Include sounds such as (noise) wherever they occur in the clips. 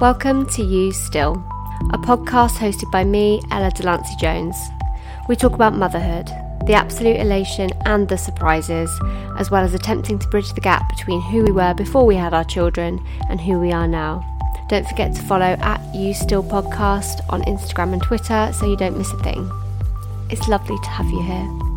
Welcome to You Still, a podcast hosted by me, Ella Delancey Jones. We talk about motherhood, the absolute elation and the surprises, as well as attempting to bridge the gap between who we were before we had our children and who we are now. Don't forget to follow at You Still Podcast on Instagram and Twitter so you don't miss a thing. It's lovely to have you here.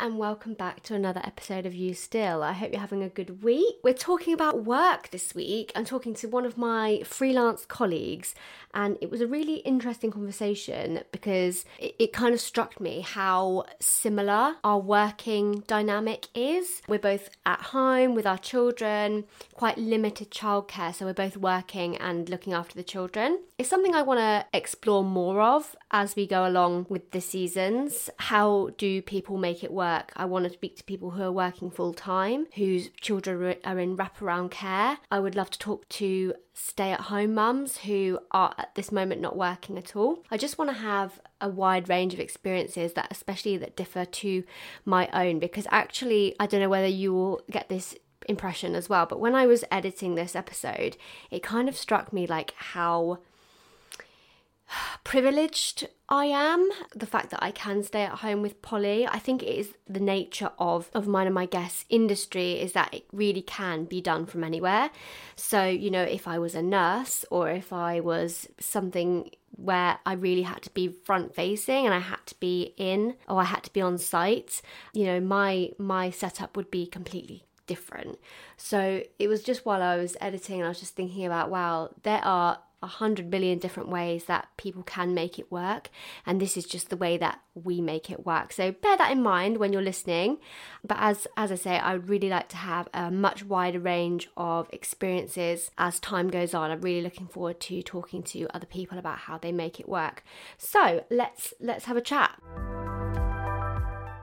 And welcome back to another episode of You Still. I hope you're having a good week. We're talking about work this week. I'm talking to one of my freelance colleagues, and it was a really interesting conversation because it, it kind of struck me how similar our working dynamic is. We're both at home with our children, quite limited childcare, so we're both working and looking after the children. It's something I want to explore more of as we go along with the seasons. How do people make it work? I want to speak to people who are working full time, whose children are in wraparound care. I would love to talk to stay at home mums who are at this moment not working at all. I just want to have a wide range of experiences that especially that differ to my own because actually I don't know whether you will get this impression as well but when I was editing this episode it kind of struck me like how privileged I am. The fact that I can stay at home with Polly, I think it is the nature of of mine and my guests industry is that it really can be done from anywhere. So, you know, if I was a nurse or if I was something where I really had to be front facing and I had to be in or I had to be on site, you know, my my setup would be completely different. So, it was just while I was editing I was just thinking about wow, there are a hundred billion different ways that people can make it work, and this is just the way that we make it work. So bear that in mind when you're listening. But as as I say, I would really like to have a much wider range of experiences as time goes on. I'm really looking forward to talking to other people about how they make it work. So let's let's have a chat.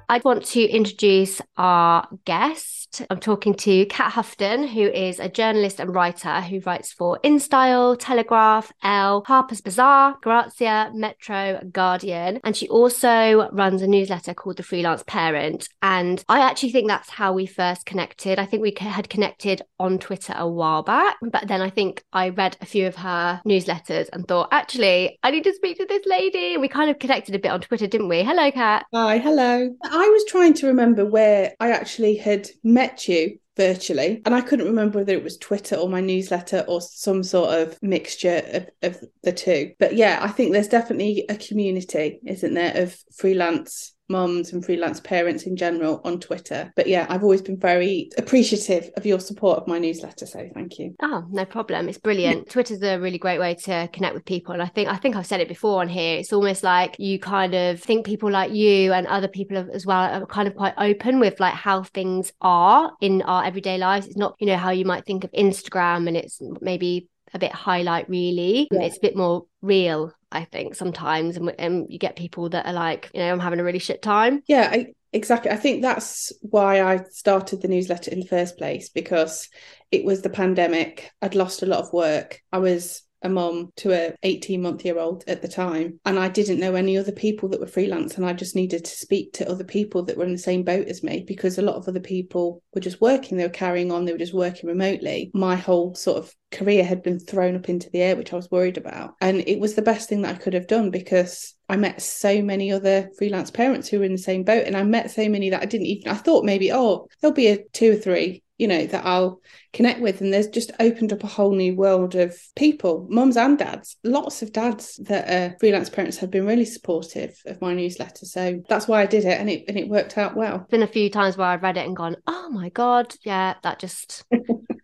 I'd want to introduce our guest. I'm talking to Cat Hufton, who is a journalist and writer who writes for InStyle, Telegraph, Elle, Harper's Bazaar, Grazia, Metro, Guardian. And she also runs a newsletter called The Freelance Parent. And I actually think that's how we first connected. I think we had connected on Twitter a while back, but then I think I read a few of her newsletters and thought, actually, I need to speak to this lady. We kind of connected a bit on Twitter, didn't we? Hello, Kat. Hi, hello. I was trying to remember where I actually had met you virtually and i couldn't remember whether it was twitter or my newsletter or some sort of mixture of, of the two. But yeah i think there's definitely a community isn't there of freelance mums and freelance parents in general on Twitter. But yeah, I've always been very appreciative of your support of my newsletter. So thank you. Oh, no problem. It's brilliant. Twitter's a really great way to connect with people. And I think I think I've said it before on here. It's almost like you kind of think people like you and other people as well are kind of quite open with like how things are in our everyday lives. It's not, you know, how you might think of Instagram and it's maybe a bit highlight really. Yeah. It's a bit more real, I think, sometimes. And, and you get people that are like, you know, I'm having a really shit time. Yeah, I, exactly. I think that's why I started the newsletter in the first place because it was the pandemic. I'd lost a lot of work. I was a mom to a 18 month year old at the time and I didn't know any other people that were freelance and I just needed to speak to other people that were in the same boat as me because a lot of other people were just working they were carrying on they were just working remotely. My whole sort of career had been thrown up into the air which I was worried about and it was the best thing that I could have done because I met so many other freelance parents who were in the same boat and I met so many that I didn't even I thought maybe oh there'll be a two or three you know that I'll connect with. And there's just opened up a whole new world of people mums and dads lots of dads that are freelance parents have been really supportive of my newsletter. So that's why I did it and it and it worked out well. Been a few times where I've read it and gone oh my god yeah that just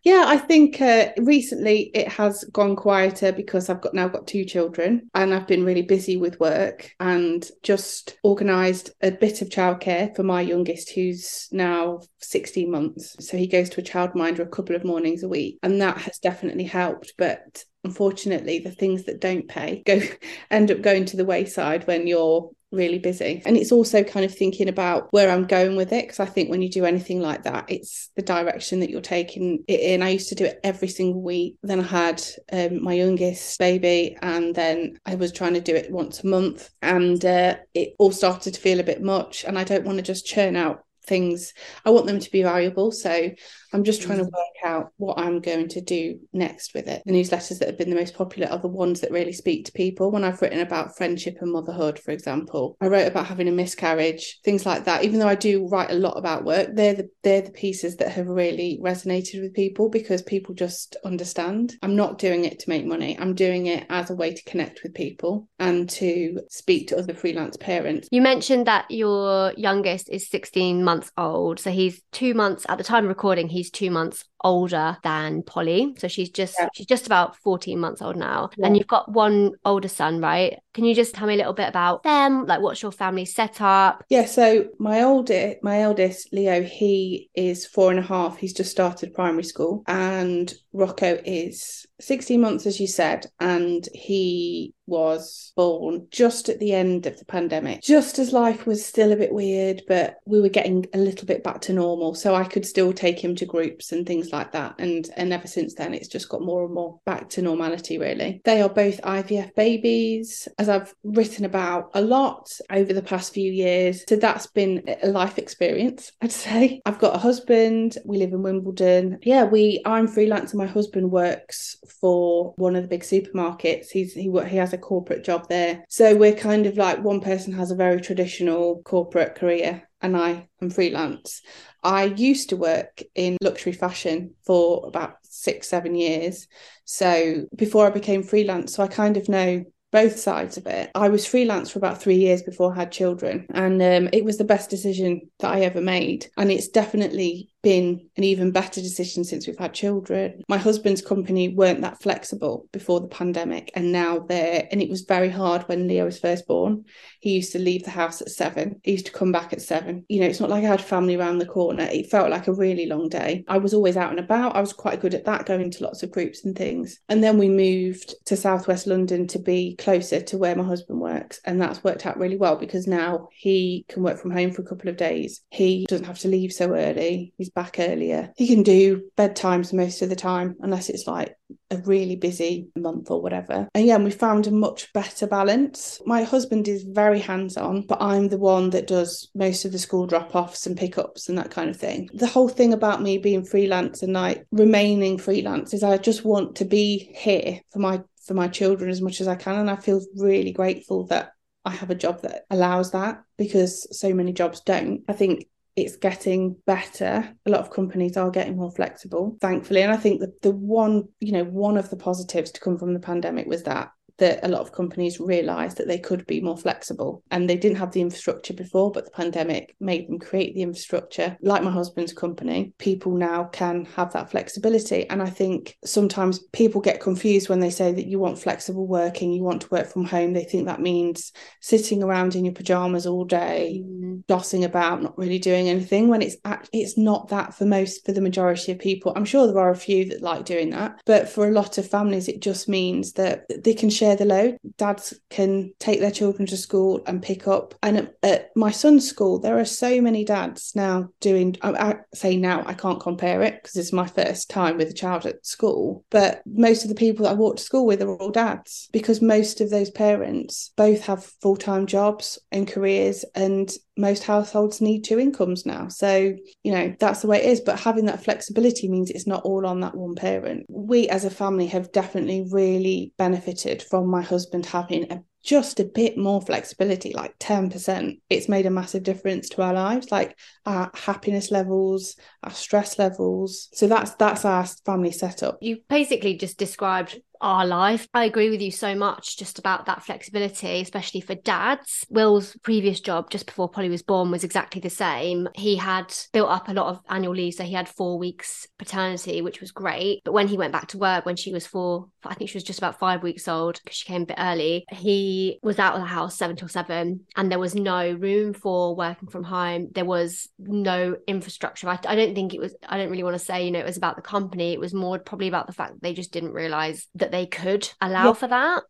yeah I think uh, recently it has gone quieter because I've got now got two children and I've been really busy with work and just organized a bit of childcare for my youngest who's now 16 months. So he goes to a childminder a couple of mornings a week and that has definitely helped but unfortunately the things that don't pay go (laughs) end up going to the wayside when you're really busy. And it's also kind of thinking about where i'm going with it because i think when you do anything like that it's the direction that you're taking it in. I used to do it every single week. Then i had um, my youngest baby and then i was trying to do it once a month and uh, it all started to feel a bit much and i don't want to just churn out things. I want them to be valuable. So I'm just trying mm. to work out what I'm going to do next with it. The newsletters that have been the most popular are the ones that really speak to people. When I've written about friendship and motherhood, for example, I wrote about having a miscarriage, things like that. Even though I do write a lot about work, they're the they're the pieces that have really resonated with people because people just understand. I'm not doing it to make money. I'm doing it as a way to connect with people and to speak to other freelance parents. You mentioned that your youngest is 16 months old. So he's two months at the time of recording, he's two months older than Polly. So she's just yeah. she's just about 14 months old now. Yeah. And you've got one older son, right? Can you just tell me a little bit about them? Like what's your family setup? Yeah, so my oldest my eldest, Leo, he is four and a half. He's just started primary school. And Rocco is 16 months, as you said, and he was born just at the end of the pandemic, just as life was still a bit weird, but we were getting a little bit back to normal. So I could still take him to groups and things like that. And and ever since then it's just got more and more back to normality really. They are both IVF babies, as I've written about a lot over the past few years. So that's been a life experience, (laughs) I'd say. I've got a husband, we live in Wimbledon. Yeah, we I'm freelance and my husband works for one of the big supermarkets. He's he he has a corporate job there. So we're kind of like one person has a very traditional corporate career and I am freelance. I used to work in luxury fashion for about six, seven years. So before I became freelance, so I kind of know both sides of it. I was freelance for about three years before I had children, and um, it was the best decision that I ever made. And it's definitely been an even better decision since we've had children. My husband's company weren't that flexible before the pandemic, and now they're, and it was very hard when Leo was first born. He used to leave the house at seven, he used to come back at seven. You know, it's not like I had family around the corner. It felt like a really long day. I was always out and about. I was quite good at that, going to lots of groups and things. And then we moved to southwest London to be closer to where my husband works. And that's worked out really well because now he can work from home for a couple of days. He doesn't have to leave so early. He's back earlier. He can do bedtimes most of the time, unless it's like a really busy month or whatever. And yeah, we found a much better balance. My husband is very hands on, but I'm the one that does most of the school drop offs and pickups and that kind of thing. The whole thing about me being freelance and like remaining freelance is I just want to be here for my for my children as much as I can and I feel really grateful that I have a job that allows that because so many jobs don't. I think it's getting better. A lot of companies are getting more flexible, thankfully. And I think that the one, you know, one of the positives to come from the pandemic was that that a lot of companies realized that they could be more flexible. And they didn't have the infrastructure before but the pandemic made them create the infrastructure. Like my husband's company people now can have that flexibility. And i think sometimes people get confused when they say that you want flexible working you want to work from home. They think that means sitting around in your pajamas all day mm. dossing about not really doing anything when it's it's not that for most for the majority of people. I'm sure there are a few that like doing that but for a lot of families it just means that they can share the load. Dads can take their children to school and pick up. And at, at my son's school, there are so many dads now doing, I, I say now, I can't compare it because it's my first time with a child at school. But most of the people that I walk to school with are all dads because most of those parents both have full time jobs and careers and most households need two incomes now. So, you know, that's the way it is. But having that flexibility means it's not all on that one parent. We as a family have definitely really benefited from my husband having a just a bit more flexibility, like 10%, it's made a massive difference to our lives, like our happiness levels, our stress levels. So that's that's our family setup. You basically just described our life. I agree with you so much just about that flexibility, especially for dads. Will's previous job just before Polly was born was exactly the same. He had built up a lot of annual leave, so he had four weeks paternity, which was great. But when he went back to work, when she was four, I think she was just about five weeks old because she came a bit early, he was out of the house seven till seven, and there was no room for working from home. There was no infrastructure. I, I don't think it was, I don't really want to say, you know, it was about the company. It was more probably about the fact that they just didn't realize that they could allow yeah. for that.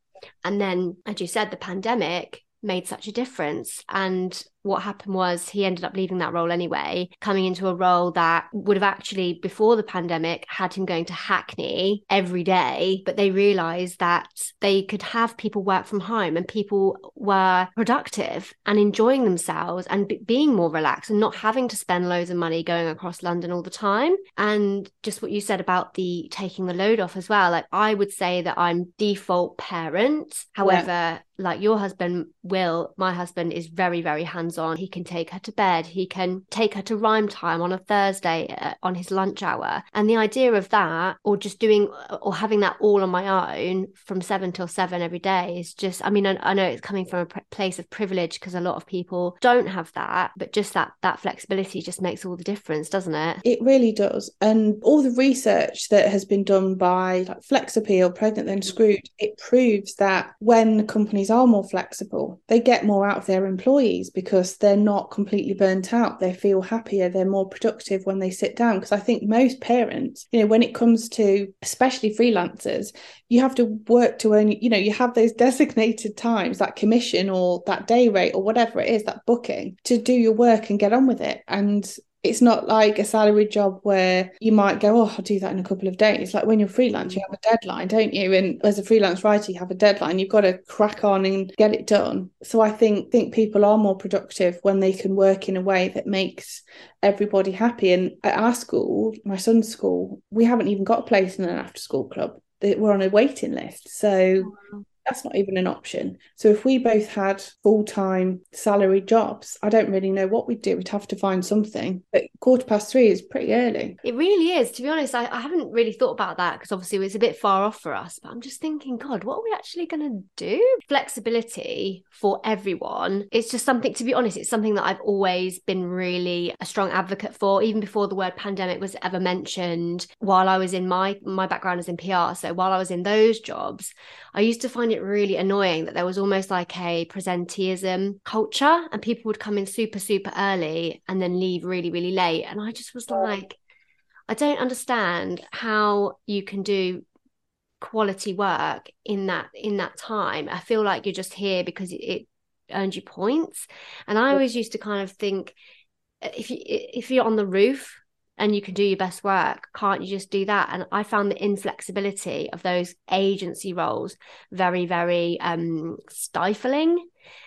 And then, as you said, the pandemic made such a difference. And what happened was he ended up leaving that role anyway, coming into a role that would have actually, before the pandemic, had him going to Hackney every day. But they realized that they could have people work from home and people were productive and enjoying themselves and b- being more relaxed and not having to spend loads of money going across London all the time. And just what you said about the taking the load off as well. Like I would say that I'm default parent. However, yeah like your husband Will my husband is very very hands on he can take her to bed he can take her to rhyme time on a thursday uh, on his lunch hour and the idea of that or just doing or having that all on my own from 7 till 7 every day is just i mean i, I know it's coming from a place of privilege because a lot of people don't have that but just that that flexibility just makes all the difference doesn't it it really does and all the research that has been done by like Flex Appeal Pregnant Then Screwed it proves that when companies are more flexible. They get more out of their employees because they're not completely burnt out. They feel happier, they're more productive when they sit down. Because I think most parents, you know, when it comes to especially freelancers, you have to work to earn, you know, you have those (laughs) designated times, that commission or that day rate or whatever it is, that booking to do your work and get on with it. And it's not like a salaried job where you might go, oh, I'll do that in a couple of days. Like when you're freelance, you have a deadline, don't you? And as a freelance writer, you have a deadline. You've got to crack on and get it done. So I think think people are more productive when they can work in a way that makes everybody happy. And at our school, my son's school, we haven't even got a place in an after school club. We're on a waiting list. So that's not even an option. So if we both had full time salary jobs, I don't really know what we'd do. We'd have to find something. But quarter past three is pretty early. It really is. To be honest, I, I haven't really thought about that because obviously it's a bit far off for us. But I'm just thinking, God, what are we actually going to do? Flexibility for everyone. It's just something, to be honest, it's something that I've always been really a strong advocate for, even before the word pandemic was ever mentioned. While I was in my my background is in PR, so while I was in those jobs, I used to find it really annoying that there was almost like a presenteeism culture and people would come in super, super early and then leave really, really late. And I just was like, I don't understand how you can do quality work in that in that time. I feel like you're just here because it, it earned you points. And I always used to kind of think if you if you're on the roof and you can do your best work can't you just do that and i found the inflexibility of those agency roles very very um stifling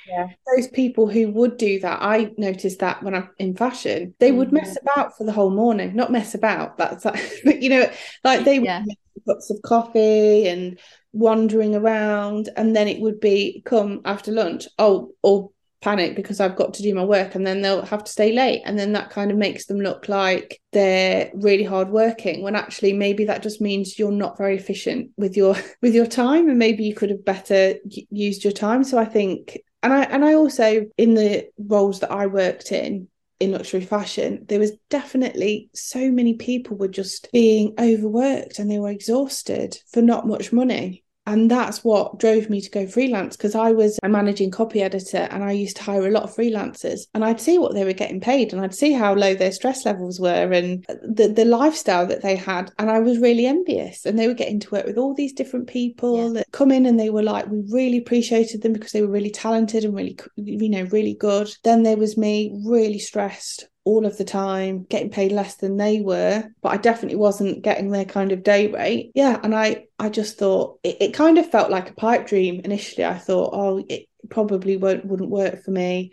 yeah those people who would do that i noticed that when i'm in fashion they mm-hmm. would mess mm-hmm. about for the whole morning not mess about that's like (laughs) but you know like they would yeah. cups of coffee and wandering around and then it would be come after lunch oh or panic because I've got to do my work and then they'll have to stay late. And then that kind of makes them look like they're really hard working when actually maybe that just means you're not very efficient with your (laughs) with your time and maybe you could have better used your time. So I think and I and I also in the roles that I worked in in luxury fashion there was definitely so many people were just being overworked and they were exhausted for not much money and that's what drove me to go freelance because I was a managing copy editor and I used to hire a lot of freelancers and I'd see what they were getting paid and I'd see how low their stress levels were and the, the lifestyle that they had. And I was really envious. And they were getting to work with all these different people yeah. that come in and they were like, we really appreciated them because they were really talented and really, you know, really good. Then there was me really stressed all of the time, getting paid less than they were, but I definitely wasn't getting their kind of day rate. Yeah, and I I just thought it, it kind of felt like a pipe dream initially. I thought, oh, it probably won't wouldn't work for me.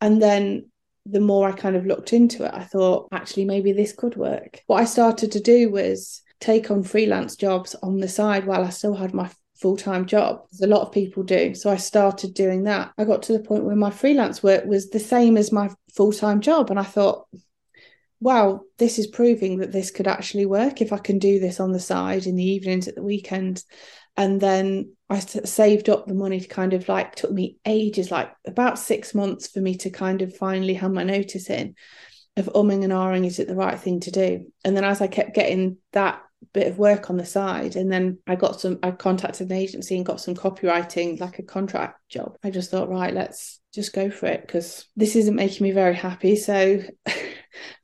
And then the more I kind of looked into it, I thought actually maybe this could work. What I started to do was take on freelance jobs on the side while I still had my full time job, as a lot of people do. So I started doing that. I got to the point where my freelance work was the same as my full time job. And I thought, wow, this is proving that this could actually work if I can do this on the side in the evenings at the weekend. And then I saved up the money to kind of like, took me ages, like about six months for me to kind of finally have my notice in of umming and ahhing, is it the right thing to do? And then as I kept getting that bit of work on the side and then i got some i contacted an agency and got some copywriting like a contract job i just thought right let's just go for it because this isn't making me very happy so (laughs)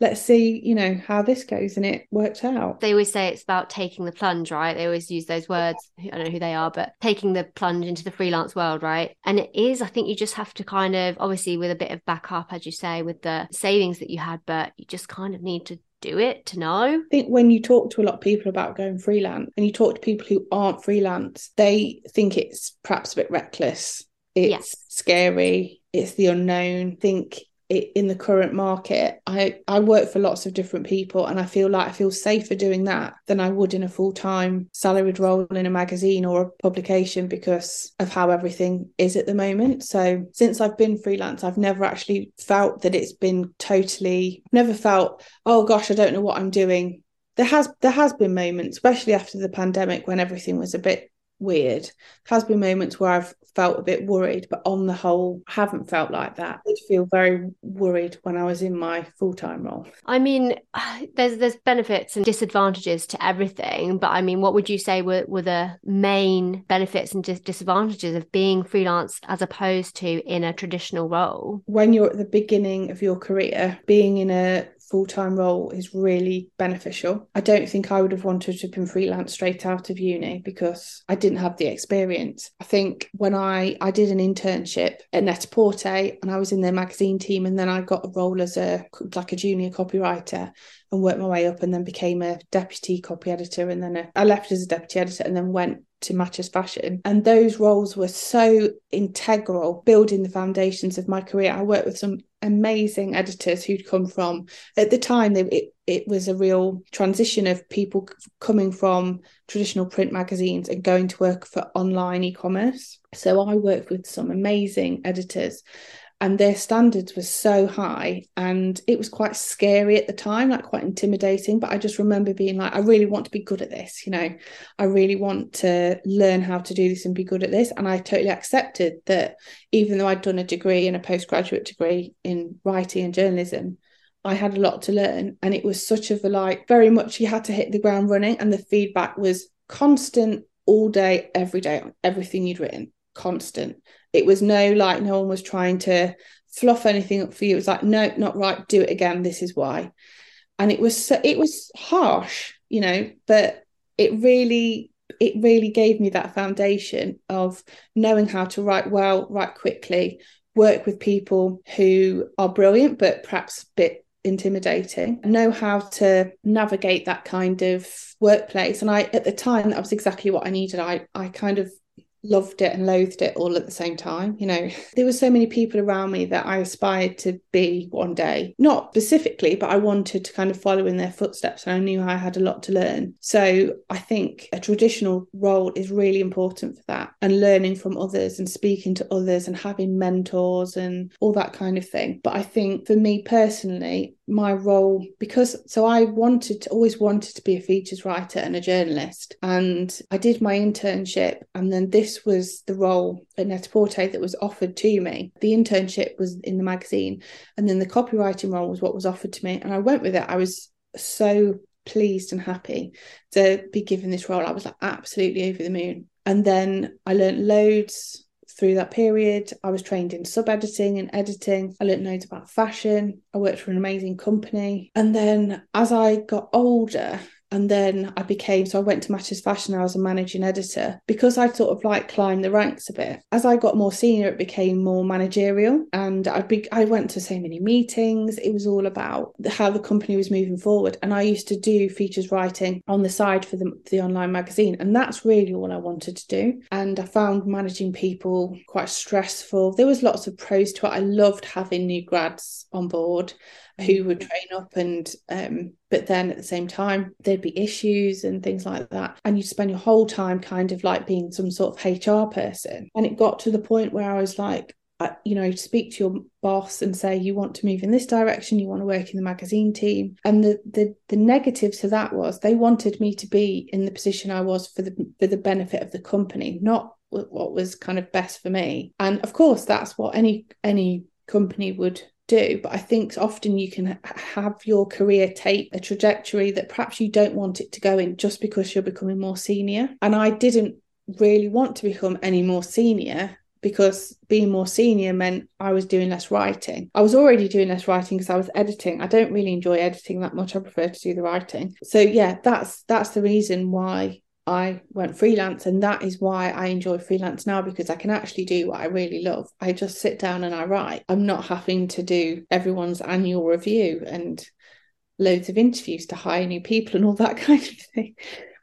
let's see, you know, how this goes. And it worked out. They always say it's about taking the plunge, right? They always use those words. I don't know who they are, but taking the plunge into the freelance world, right? And it is, I think you just have to kind of, obviously, with a bit of backup, as you say, with the savings that you had, but you just kind of need to do it to know. I think when you talk to a lot of people about going freelance and you talk to people who aren't freelance, they think it's perhaps a bit reckless. It's yes. scary. It's the unknown. think in the current market i i work for lots of different people and i feel like i feel safer doing that than i would in a full-time salaried role in a magazine or a publication because of how everything is at the moment. So since i've been freelance i've never actually felt that it's been totally never felt oh gosh i don't know what i'm doing. There has there has been moments especially after the pandemic when everything was a bit weird. There has been moments where I've felt a bit worried, but on the whole, haven't felt like that. I did feel very worried when I was in my full time role. I mean, (sighs) there's there's benefits and disadvantages to everything, but I mean, what would you say were, were the main benefits and dis- disadvantages of being freelance as opposed to in a traditional role? When you're at the beginning of your career, being in a full time role is really beneficial. I don't think I would have wanted to have been freelance straight out of uni because I didn't have the experience. I think when I I did an internship at Net-a-Porter and I was in their magazine team, and then I got a role as a like a junior copywriter and worked my way up, and then became a deputy copy editor, and then a, I left as a deputy editor, and then went to Matches Fashion. And those roles were so integral, building the foundations of my career. I worked with some amazing editors who'd come from, at the time, it, it was a real transition of people coming from traditional print magazines and going to work for online e commerce. So I worked with some amazing editors and their standards were so high and it was quite scary at the time like quite intimidating but i just remember being like i really want to be good at this you know? I really want to learn how to do this and be good at this and i totally accepted that even though i'd done a degree and a postgraduate degree in writing and journalism I had a lot to learn and it was such of a like very much you had to hit the ground running and the feedback was constant all day every day on everything you'd written constant it was no like no one was trying to fluff anything up for you. It was like, no, not right, do it again. This is why. And it was so, it was harsh, you know, but it really it really gave me that foundation of knowing how to write well, write quickly, work with people who are brilliant but perhaps a bit intimidating know how to navigate that kind of workplace and i at the time that was exactly what i needed i i kind of loved it and loathed it all at the same time. You know, (laughs) there were so many people around me that I aspired to be one day. Not specifically, but I wanted to kind of follow in their footsteps and I knew I had a lot to learn. So I think a traditional role is really important for that and learning from others and speaking to others and having mentors and all that kind of thing. But I think for me personally, my role because so I wanted to always wanted to be a features writer and a journalist. And I did my internship and then this was the role at Net-a-Porter that was offered to me. The internship was in the magazine and then the copywriting role was what was offered to me. And I went with it. I was so pleased and happy to be given this role. I was like absolutely over the moon. And then I learned loads through that period. I was trained in sub editing and editing. I learned loads about fashion. I worked for an amazing company. And then as I got older, and then I became so I went to Matches Fashion. I was a managing editor because I sort of like climbed the ranks a bit. As I got more senior, it became more managerial, and I be I went to so many meetings. It was all about how the company was moving forward, and I used to do features writing on the side for the the online magazine, and that's really all I wanted to do. And I found managing people quite stressful. There was lots of pros to it. I loved having new grads on board who would train up and um, but then at the same time there'd be issues and things like that. And you'd spend your whole time kind of like being some sort of hr person. And it got to the point where i was like you know speak to your boss and say you want to move in this direction you want to work in the magazine team. And the the the negative to that was they wanted me to be in the position i was for the for the benefit of the company not what was kind of best for me. And of course that's what any any company would do but i think often you can have your career take a trajectory that perhaps you don't want it to go in just because you're becoming more senior and i didn't really want to become any more senior because being more senior meant I was doing less writing. I was already doing less writing because I was editing. I don't really enjoy editing that much. I prefer to do the writing. So yeah, that's that's the reason why I went freelance and that is why I enjoy freelance now because I can actually do what I really love. I just sit down and I write. I'm not having to do everyone's annual review and loads of interviews to hire new people and all that (laughs) kind of thing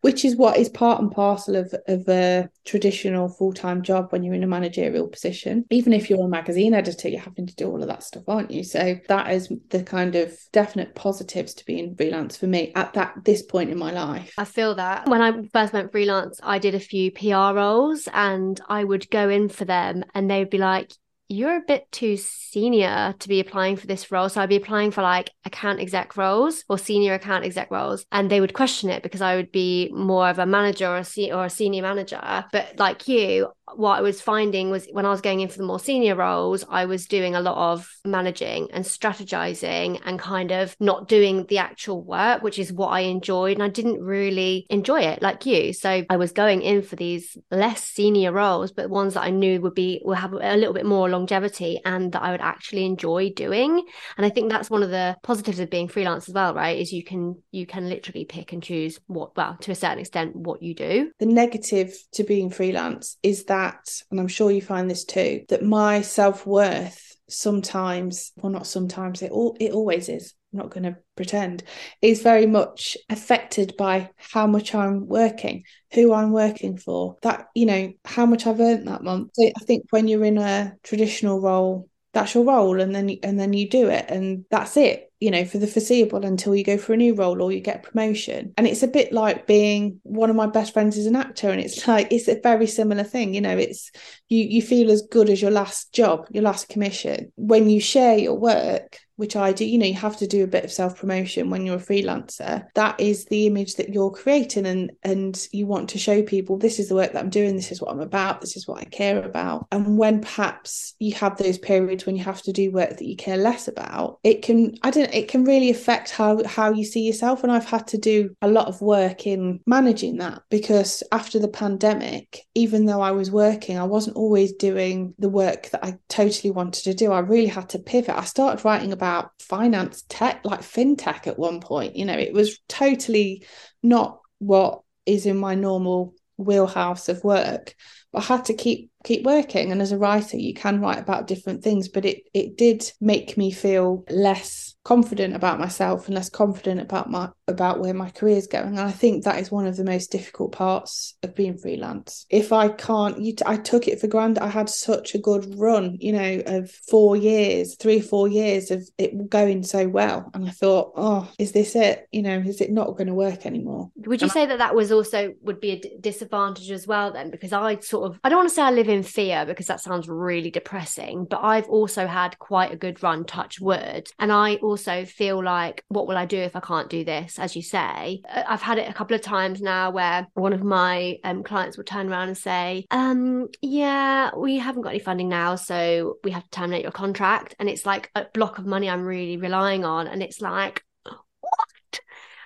which is what is part and parcel of, of a traditional full-time job when you're in a managerial position. Even if you're a magazine editor you're having to do all of that stuff aren't you? So that is the kind of definite positives to being freelance for me at that this point in my life. I feel that. When i first went freelance i did a few pr roles and i would go in for them and they would be like you're a bit too senior to be applying for this role. So I'd be applying for like account exec roles or senior account exec roles. And they would question it because I would be more of a manager or a, se- or a senior manager. But like you, what I was finding was when I was going in for the more senior roles, I was doing a lot of managing and strategizing and kind of not doing the actual work, which is what I enjoyed. And I didn't really enjoy it like you. So I was going in for these less senior roles, but ones that I knew would be, will have a little bit more longevity and that I would actually enjoy doing. And I think that's one of the positives of being freelance as well, right? Is you can, you can literally pick and choose what, well, to a certain extent, what you do. The negative to being freelance is that that, and I'm sure you find this too, that my self worth sometimes, well, not sometimes, it all it always is. I'm not going to pretend, is very much affected by how much I'm working, who I'm working for, that, you know, how much I've earned that month. So I think when you're in a traditional role, that's your role and then and then you do it and that's it you know for the foreseeable until you go for a new role or you get promotion and it's a bit like being one of my best friends is an actor and it's (laughs) like it's a very similar thing you know it's you you feel as good as your last job your last commission when you share your work which I do, you know, you have to do a bit of self promotion when you're a freelancer. That is the image that you're creating, and and you want to show people this is the work that I'm doing, this is what I'm about, this is what I care about. And when perhaps you have those periods when you have to do work that you care less about, it can I don't it can really affect how how you see yourself. And I've had to do a lot of work in managing that because after the pandemic, even though I was working, I wasn't always doing the work that I totally wanted to do. I really had to pivot. I started writing about finance tech, like fintech at one point. You know, it was totally not what is in my normal wheelhouse of work. But I had to keep keep working. And as a writer, you can write about different things, but it it did make me feel less confident about myself and less confident about my about where my career is going. And i think that is one of the most difficult parts of being freelance. If i can't you t- I took it for granted. I had such a good run you know of four years three four years of it going so well. And i thought oh is this it? You know is it not going to work anymore? Would you and say I- that that was also would be a d- disadvantage as well then? Because i sort of i don't want to say i live in fear because that sounds really depressing but i've also had quite a good run touch wood. And i also also feel like, what will I do if I can't do this? As you say, uh, I've had it a couple of times now where one of my um, clients will turn around and say, um, yeah, we haven't got any funding now, so we have to terminate your contract. And it's like a block of money I'm really relying on. And it's like, what?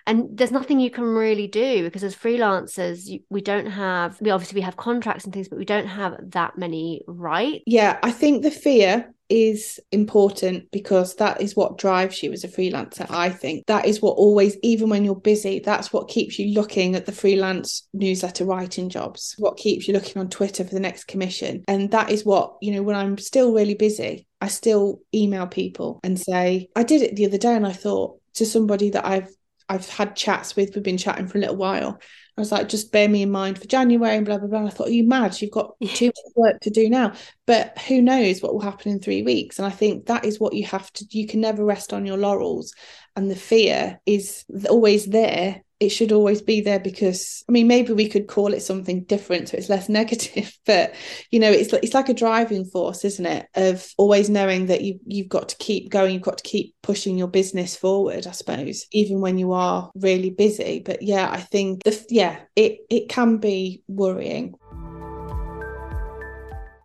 and there's nothing you can really do because as freelancers we don't have we obviously we have contracts and things but we don't have that many right yeah i think the fear is important because that is what drives you as a freelancer i think that is what always even when you're busy that's what keeps you looking at the freelance newsletter writing jobs what keeps you looking on twitter for the next commission and that is what you know when i'm still really busy i still email people and say i did it the other day and i thought to somebody that i've I've had chats with, we've been chatting for a little while. I was like, just bear me in mind for January and blah, blah, blah. I thought, are you mad? You've got too much work to do now. But who knows what will happen in three weeks? And I think that is what you have to, you can never rest on your laurels. And the fear is always there it should always be there because I mean maybe we could call it something different so it's less (laughs) negative but you know it's it's like a driving force isn't it of always knowing that you you've got to keep going you've got to keep pushing your business forward I suppose even when you are really busy. But yeah I think the yeah it it can be worrying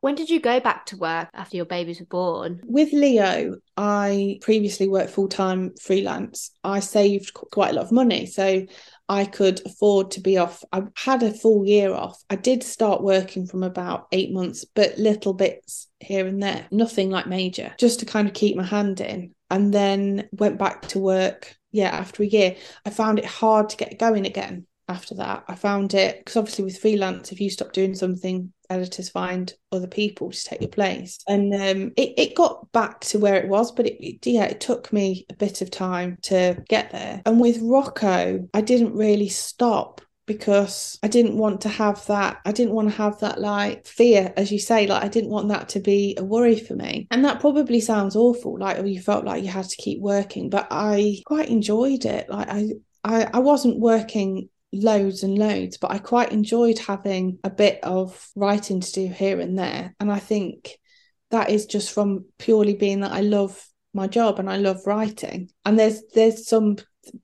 When did you go back to work after your babies were born? With Leo, I previously worked full time freelance. I saved quite a lot of money. So I could afford to be off. I had a full year off. I did start working from about eight months, but little bits here and there, nothing like major, just to kind of keep my hand in. And then went back to work. Yeah, after a year, I found it hard to get going again after that. I found it because obviously with freelance, if you stop doing something, editors find other people to take your place. And um, it, it got back to where it was, but it, it, yeah, it took me a bit of time to get there. And with Rocco, I didn't really stop because I didn't want to have that. I didn't want to have that like fear, as you say, like I didn't want that to be a worry for me. And that probably sounds awful, like you felt like you had to keep working, but I quite enjoyed it. Like I, I, I wasn't working loads and loads, but I quite enjoyed having a bit of writing to do here and there. And I think that is just from purely being that I love my job and I love writing. And there's there's some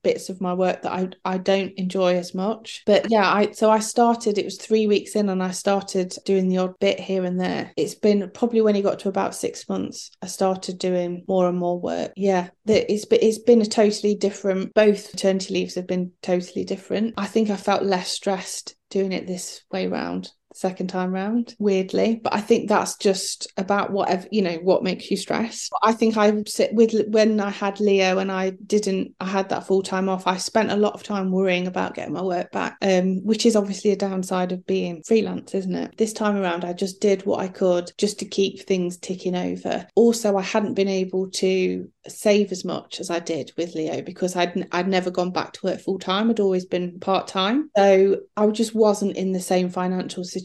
bits of my work that I I don't enjoy as much. But yeah, I so I started it was 3 weeks in and I started doing the odd bit here and there. It's been probably when he got to about 6 months I started doing more and more work. Yeah, it's been it's been a totally different both maternity leaves have been totally different. I think I felt less stressed doing it this way round second time round weirdly but i think that's just about whatever you know what makes you stressed i think i sit with when i had leo and i didn't i had that full time off i spent a lot of time worrying about getting my work back um, which is obviously a downside of being freelance isn't it this time around i just did what i could just to keep things ticking over also i hadn't been able to save as much as I did with Leo because I'd I'd never gone back to work full time. I'd always been part time, so I just wasn't in the same financial situation.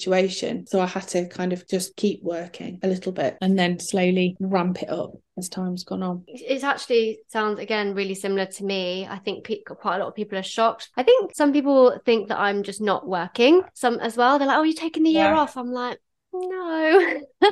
So I had to kind of just keep working a little bit and then slowly ramp it up as time's gone on. It actually sounds again really similar to me. I think pe- quite a lot of people are shocked. I think some people think that I'm just not working. Some as well. They're like, "Oh, you're taking the year yeah. off." I'm like, no (laughs)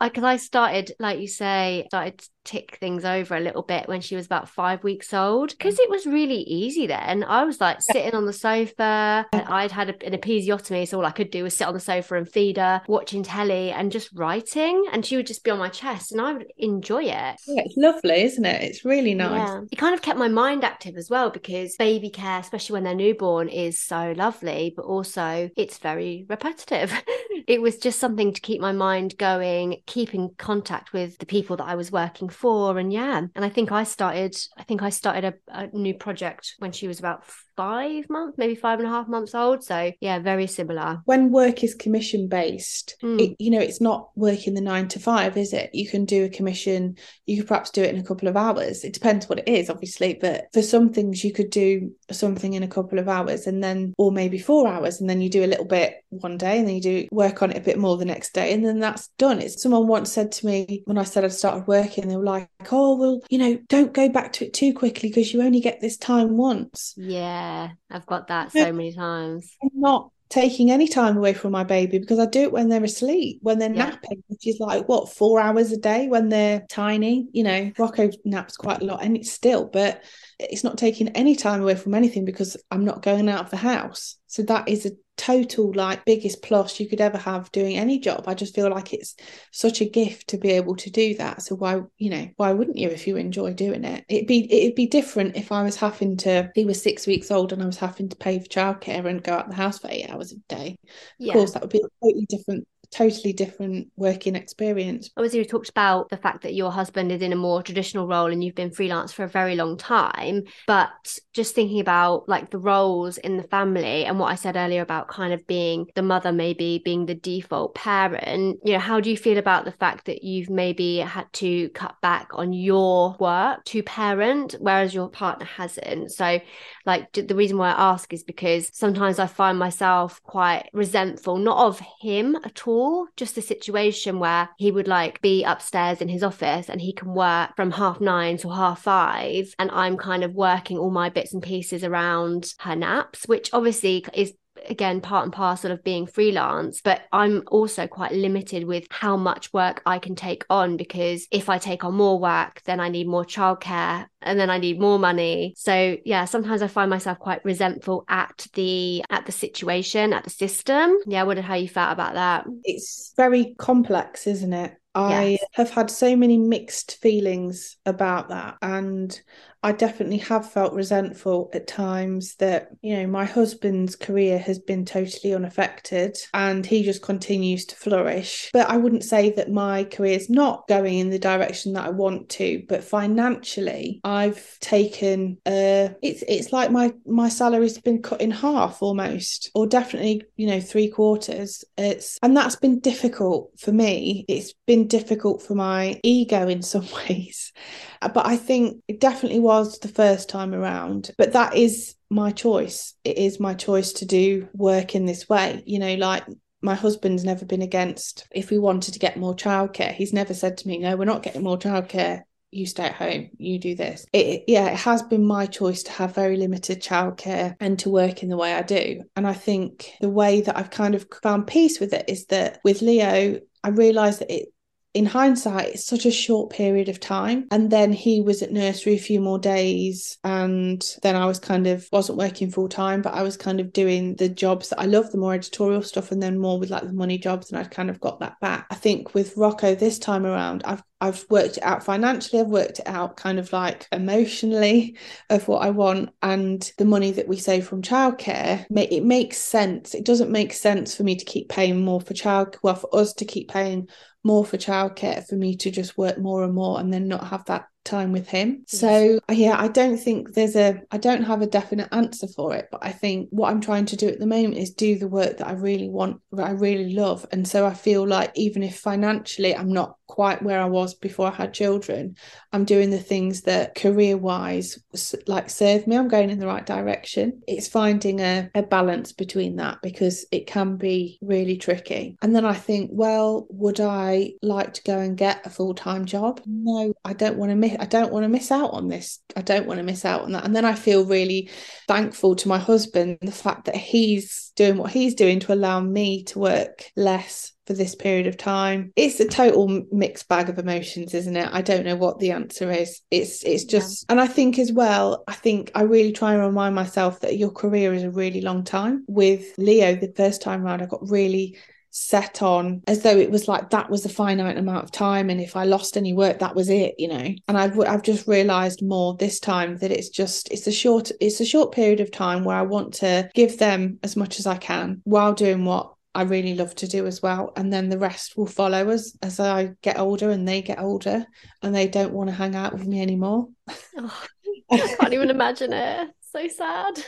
because I, I started like you say started tick things over a little bit when she was about five weeks old mm. because it was really easy then. I was like sitting on the sofa. I'd had a, an episiotomy, so all I could do was sit on the sofa and feed her, watching telly and just writing. And she would just be on my chest and I would enjoy it. Yeah, it's lovely, isn't it? It's really nice. Yeah. It kind of kept my mind active as well because baby care, especially when they're newborn, is so lovely, but also it's very repetitive. (laughs) it was just something to keep my mind going, keep in contact with the people that I was working for and yeah and i think i started i think i started a, a new project when she was about five months, maybe five and a half months old. So yeah, very similar. When work is commission based, mm. it, you know, it's not working the nine to five, is it? You can do a commission, you could perhaps do it in a couple of hours. It depends what it is, obviously, but for some things you could do something in a couple of hours and then or maybe four hours and then you do a little bit one day and then you do work on it a bit more the next day and then that's done. It's someone once said to me when I said I'd started working, they were like, Oh, well, you know, don't go back to it too quickly because you only get this time once. Yeah. Yeah, I've got that so many times. I'm not taking any time away from my baby because I do it when they're asleep, when they're yeah. napping, which is like what four hours a day when they're tiny. You know, Rocco naps quite a lot and it's still, but it's not taking any time away from anything because I'm not going out of the house. So that is a total like biggest plus you could ever have doing any job. I just feel like it's such a gift to be able to do that. So why, you know, why wouldn't you if you enjoy doing it? It'd be it'd be different if I was having to he was six weeks old and I was having to pay for childcare and go out the house for eight hours a day. Of yeah. course that would be a totally different totally different working experience. Obviously, we talked about the fact that your husband is in a more traditional role and you've been freelance for a very long time. But just thinking about like the roles in the family and what I said earlier about kind of being the mother, maybe being the default parent, you know, how do you feel about the fact that you've maybe had to cut back on your work to parent, whereas your partner hasn't? So, like, the reason why I ask is because sometimes I find myself quite resentful, not of him at all before, just a situation where he would like be upstairs in his office and he can work from half nine to half five. And I'm kind of working all my bits and pieces around her naps, which obviously is again part and parcel of being freelance, but I'm also quite limited with how much work I can take on because if I take on more work, then I need more childcare and then I need more money. So yeah, sometimes I find myself quite resentful at the at the situation, at the system. Yeah, I wondered how you felt about that. It's very complex, isn't it? I yes. have had so many mixed feelings about that. And I definitely have felt resentful at times that, you know, my husband's career has been totally unaffected and he just continues to flourish. But I wouldn't say that my career is not going in the direction that I want to, but financially, I've taken uh it's it's like my my salary's been cut in half almost, or definitely, you know, three quarters. It's and that's been difficult for me. It's been difficult for my ego in some (laughs) ways. But I think it definitely was the first time around. But that is my choice. It is my choice to do work in this way. You know, like my husband's never been against if we wanted to get more childcare. He's never said to me, No, we're not getting more childcare. You stay at home, you do this. It, yeah, it has been my choice to have very limited childcare and to work in the way I do. And I think the way that I've kind of found peace with it is that with Leo, I realised that it in hindsight, it's such a short period of time. And then he was at nursery a few more days. And then I was kind of wasn't working full time, but I was kind of doing the jobs that I love, the more editorial stuff, and then more with like the money jobs. And I'd kind of got that back. I think with Rocco this time around, I've I've worked it out financially, I've worked it out kind of like emotionally (laughs) of what I want and the money that we save from childcare. It makes sense. It doesn't make sense for me to keep paying more for child, well, for us to keep paying more for childcare for me to just work more and more and then not have that time with him. So yeah, I don't think there's a I don't have a definite answer for it, but I think what I'm trying to do at the moment is do the work that I really want, that I really love. And so I feel like even if financially I'm not quite where I was before I had children, I'm doing the things that career wise like serve me. I'm going in the right direction. It's finding a, a balance between that because it can be really tricky. And then I think, well, would I like to go and get a full-time job? No, I don't want to miss I don't want to miss out on this. I don't want to miss out on that. And then I feel really thankful to my husband the fact that he's doing what he's doing to allow me to work less for this period of time. It's a total mixed bag of emotions, isn't it? I don't know what the answer is. It's it's just yeah. and I think as well, I think I really try and remind myself that your career is a really long time. With Leo, the first time around, I got really set on as though it was like that was a finite amount of time and if i lost any work that was it you know and i've i've just realized more this time that it's just it's a short it's a short period of time where i want to give them as much as i can while doing what I really love to do as well. And then the rest will follow us as I get older and they get older and they don't want to hang out with me anymore. (laughs) Oh, I can't even imagine it. So sad.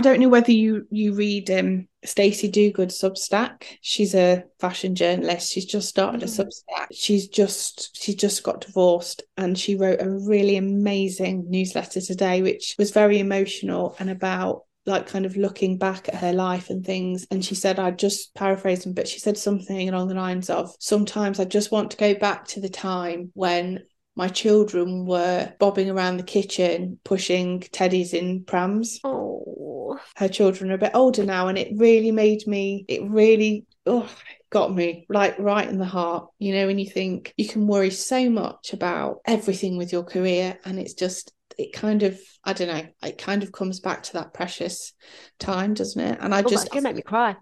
I don't know whether you you read um Stacey Duguid Substack. She's a fashion journalist. She's just started mm-hmm. a Substack. She's just she just got divorced and she wrote a really amazing newsletter today which was very emotional and about like kind of looking back at her life and things and she said I just paraphrasing but she said something along the lines of sometimes I just want to go back to the time when my children were bobbing around the kitchen pushing teddies in prams. Oh. Her children are a bit older now, and it really made me, it really, oh, got me like right in the heart. You know, when you think you can worry so much about everything with your career, and it's just, it kind of, I don't know, it kind of comes back to that precious time, doesn't it? And I oh, just, you make me cry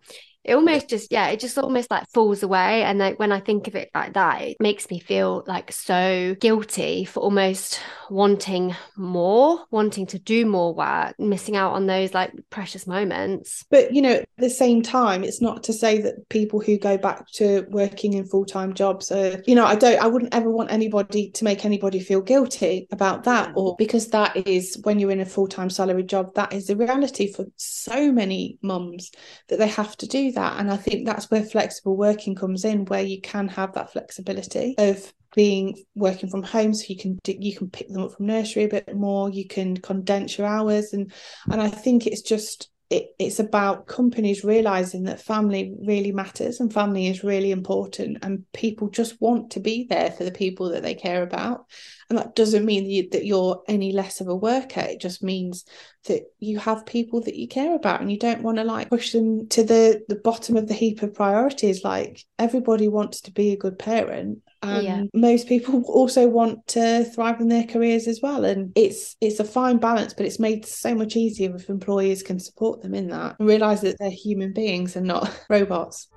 it almost just yeah it just almost like falls away. And like when i think of it like that it makes me feel like so guilty for almost wanting more wanting to do more work missing out on those like precious moments. But you know at the same time it's not to say that people who go back to working in full-time jobs are you know i don't i wouldn't ever want anybody to make anybody feel guilty about that mm. or because that is when you're in a full-time salary job that is the reality for so many mums that they have to do that. And I think that's where flexible working comes in, where you can have that flexibility of being working from home so you can you can pick them up from nursery a bit more you can condense your hours and and I think it's just it, it's about companies realizing that family really matters and family is really important and people just want to be there for the people that they care about. And that doesn't mean that, you, that you're any less of a worker. It just means that you have people that you care about and you don't want to like push them to the the bottom of the heap of priorities. Like everybody wants to be a good parent and yeah. most people (laughs) also want to thrive in their careers as well and it's it's a fine balance but it's made so much easier if employers can support them in that and realize that they're human beings and not (laughs) robots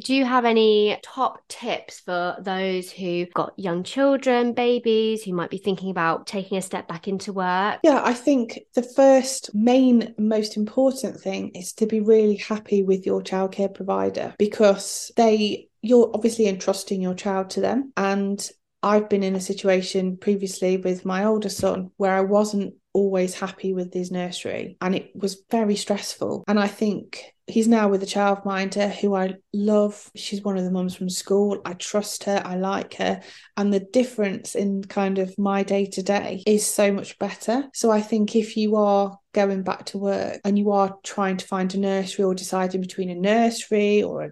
do you have any top tips for those who've got young children, babies, who might be thinking about taking a step back into work? Yeah, I think the first main, most important thing is to be really happy with your childcare provider because they you're obviously entrusting your child to them and I've been in a situation previously with my older son where I wasn't always happy with his nursery and it was very stressful. And I think he's now with a childminder who I love. She's one of the mums from school. I trust her, I like her. And the difference in kind of my day to day is so much better. So I think if you are going back to work and you are trying to find a nursery or deciding between a nursery or a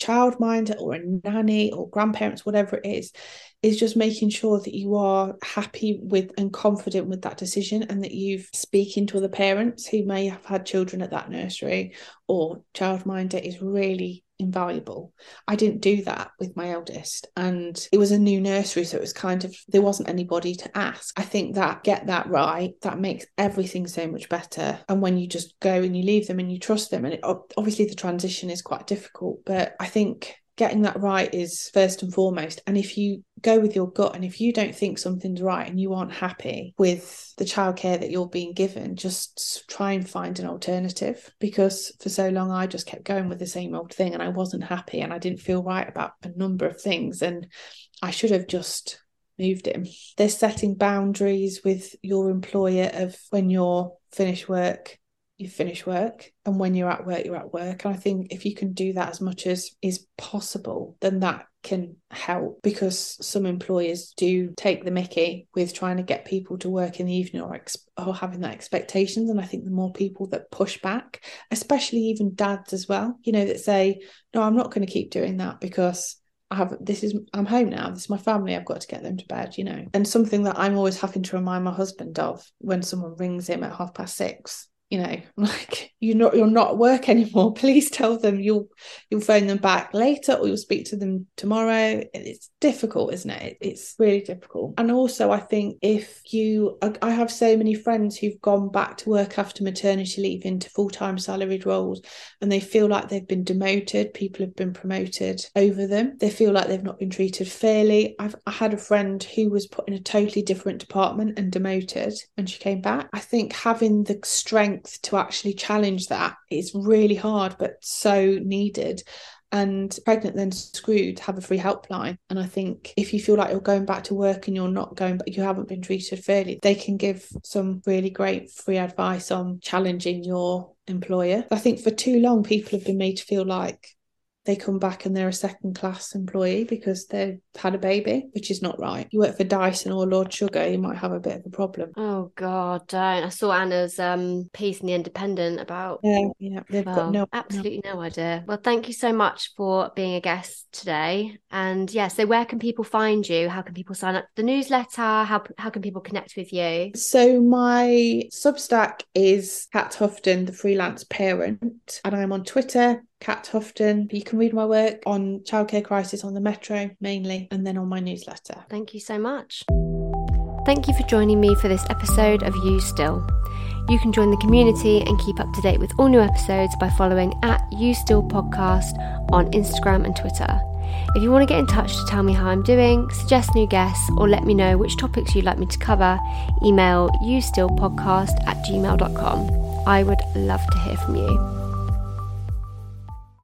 childminder or a nanny or grandparents, whatever it is, is just making sure that you are happy with and confident with that decision and that you've speaking to other parents who may have had children at that nursery or childminder is really invaluable. I didn't do that with my eldest and it was a new nursery so it was kind of there wasn't anybody to ask. I think that get that right that makes everything so much better and when you just go and you leave them and you trust them and it, obviously the transition is quite difficult but I think getting that right is first and foremost. And if you go with your gut and if you don't think something's right and you aren't happy with the childcare that you're being given, just try and find an alternative. Because for so long, I just kept going with the same old thing and I wasn't happy and I didn't feel right about a number of things. And I should have just moved him. There's setting boundaries with your employer of when you're finished work you finish work and when you're at work you're at work and i think if you can do that as much as is possible then that can help because some employers do take the mickey with trying to get people to work in the evening or, ex- or having that expectations and i think the more people that push back especially even dads as well you know that say no i'm not going to keep doing that because I have this is I'm home now. This is my family. I've got to get them to bed, you know. And something that I'm always having to remind my husband of when someone rings him at half past six you know (laughs) like you're not you're not at work anymore. (laughs) Please tell them you'll you'll phone them back later or you'll speak to them tomorrow. It's difficult isn't it? It's really difficult. And also i think if you i have so many friends who've gone back to work after maternity leave into full-time salaried roles and they feel like they've been demoted. People have been promoted over them. They feel like they've not been treated fairly. I've I had a friend who was put in a totally different department and demoted when she came back. I think having the strength strength to actually challenge that is really hard but so needed. And pregnant then screwed have a free helpline and i think if you feel like you're going back to work and you're not going but you haven't been treated fairly they can give some really great free advice on challenging your employer. I think for too long people have been made to feel like they come back and they're a second class employee because they've had a baby, which is not right. You work for Dyson or Lord Sugar, you might have a bit of a problem. Oh God, don't. I saw Anna's um piece in the Independent about Yeah, yeah. They've well, got no absolutely no. no idea. Well, thank you so much for being a guest today. And yeah, so where can people find you? How can people sign up to the newsletter? How how can people connect with you? So my Substack is Cat Hufton, the freelance parent, and I'm on Twitter Cat Hufton. You can read my work on childcare crisis on the Metro mainly, and then on my newsletter. Thank you so much. Thank you for joining me for this episode of You Still. You can join the community and keep up to date with all new episodes by following at You Still Podcast on Instagram and Twitter. If you want to get in touch to tell me how I'm doing, suggest new guests, or let me know which topics you'd like me to cover, email youstillpodcast at gmail.com. I would love to hear from you.